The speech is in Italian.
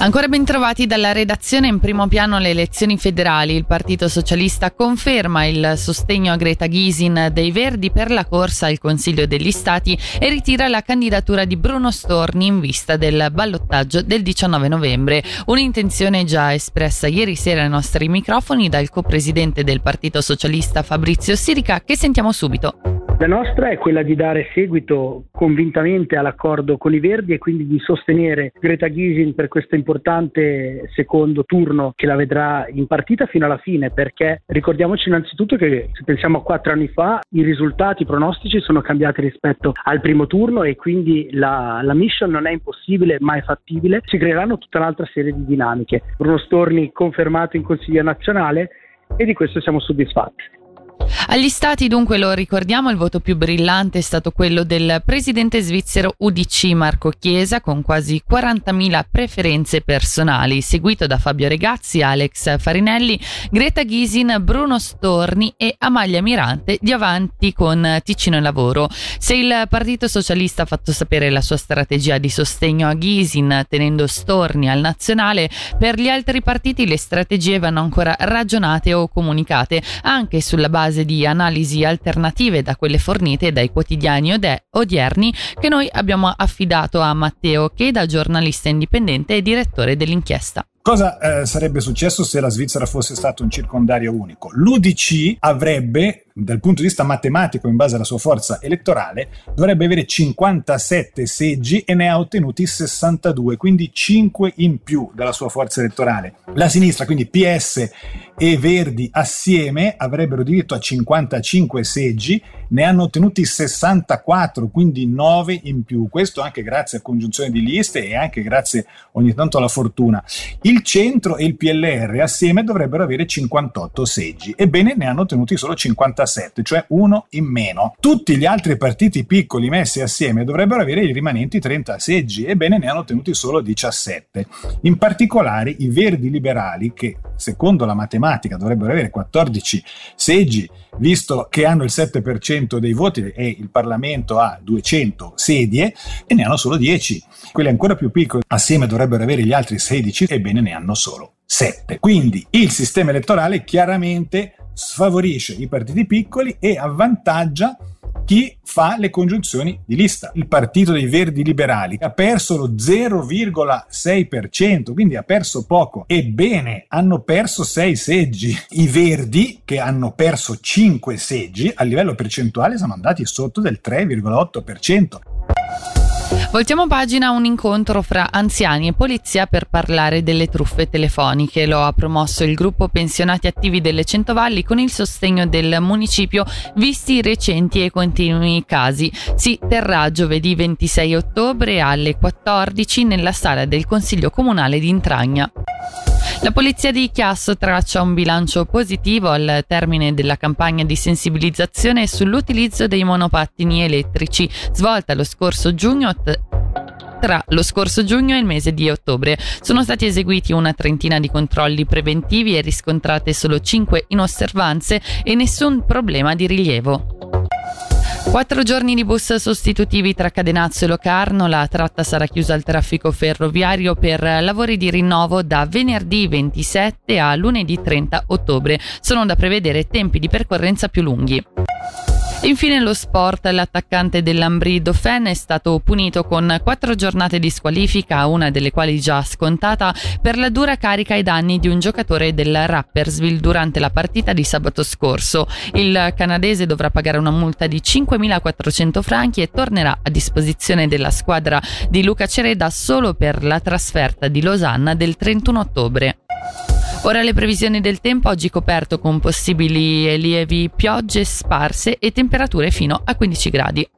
Ancora ben trovati dalla redazione in primo piano le elezioni federali. Il Partito Socialista conferma il sostegno a Greta Gysin dei Verdi per la corsa al Consiglio degli Stati e ritira la candidatura di Bruno Storni in vista del ballottaggio del 19 novembre. Un'intenzione già espressa ieri sera ai nostri microfoni dal co-presidente del Partito Socialista Fabrizio Sirica che sentiamo subito. La nostra è quella di dare seguito convintamente all'accordo con i Verdi e quindi di sostenere Greta Gysin per questo importante secondo turno che la vedrà in partita fino alla fine, perché ricordiamoci innanzitutto che se pensiamo a quattro anni fa i risultati pronostici sono cambiati rispetto al primo turno e quindi la, la mission non è impossibile ma è fattibile, si creeranno tutta un'altra serie di dinamiche. Bruno Storni confermato in Consiglio nazionale e di questo siamo soddisfatti. Agli stati dunque lo ricordiamo, il voto più brillante è stato quello del presidente svizzero UDC Marco Chiesa con quasi 40.000 preferenze personali, seguito da Fabio Regazzi, Alex Farinelli, Greta Ghisin, Bruno Storni e Amalia Mirante di avanti con Ticino e Lavoro. Se il Partito Socialista ha fatto sapere la sua strategia di sostegno a Ghisin tenendo Storni al nazionale, per gli altri partiti le strategie vanno ancora ragionate o comunicate anche sulla base base analisi alternative da quelle fornite dai quotidiani odierni che noi abbiamo affidato a Matteo che da giornalista indipendente e direttore dell'inchiesta. Cosa eh, sarebbe successo se la Svizzera fosse stato un circondario unico? L'UDC avrebbe, dal punto di vista matematico, in base alla sua forza elettorale, dovrebbe avere 57 seggi e ne ha ottenuti 62, quindi 5 in più dalla sua forza elettorale. La sinistra, quindi PS e Verdi assieme, avrebbero diritto a 55 seggi, ne hanno ottenuti 64, quindi 9 in più. Questo anche grazie a congiunzione di liste e anche grazie ogni tanto alla fortuna. Il centro e il PLR assieme dovrebbero avere 58 seggi, ebbene ne hanno ottenuti solo 57, cioè uno in meno. Tutti gli altri partiti piccoli messi assieme dovrebbero avere i rimanenti 30 seggi, ebbene ne hanno ottenuti solo 17. In particolare i verdi liberali, che secondo la matematica dovrebbero avere 14 seggi, visto che hanno il 7% dei voti e il Parlamento ha 200 sedie, e ne hanno solo 10. Quelli ancora più piccoli assieme dovrebbero avere gli altri 16, ebbene ne hanno solo 7. Quindi il sistema elettorale chiaramente sfavorisce i partiti piccoli e avvantaggia chi fa le congiunzioni di lista. Il partito dei Verdi Liberali ha perso lo 0,6%, quindi ha perso poco. Ebbene, hanno perso 6 seggi. I Verdi, che hanno perso 5 seggi, a livello percentuale sono andati sotto del 3,8%. Voltiamo pagina a un incontro fra anziani e polizia per parlare delle truffe telefoniche. Lo ha promosso il gruppo Pensionati Attivi delle Centovalli con il sostegno del municipio visti i recenti e continui casi. Si terrà giovedì 26 ottobre alle 14 nella sala del Consiglio Comunale di Intragna. La polizia di Chiasso traccia un bilancio positivo al termine della campagna di sensibilizzazione sull'utilizzo dei monopattini elettrici svolta lo scorso giugno tra lo scorso giugno e il mese di ottobre. Sono stati eseguiti una trentina di controlli preventivi e riscontrate solo 5 inosservanze e nessun problema di rilievo. Quattro giorni di bus sostitutivi tra Cadenazzo e Locarno, la tratta sarà chiusa al traffico ferroviario per lavori di rinnovo da venerdì 27 a lunedì 30 ottobre. Sono da prevedere tempi di percorrenza più lunghi. Infine lo sport, l'attaccante dell'Ambri Dauphin è stato punito con quattro giornate di squalifica, una delle quali già scontata, per la dura carica ai danni di un giocatore del Rappersville durante la partita di sabato scorso. Il canadese dovrà pagare una multa di 5.400 franchi e tornerà a disposizione della squadra di Luca Cereda solo per la trasferta di Losanna del 31 ottobre. Ora le previsioni del tempo, oggi coperto con possibili lievi piogge sparse e temperature fino a 15 gradi.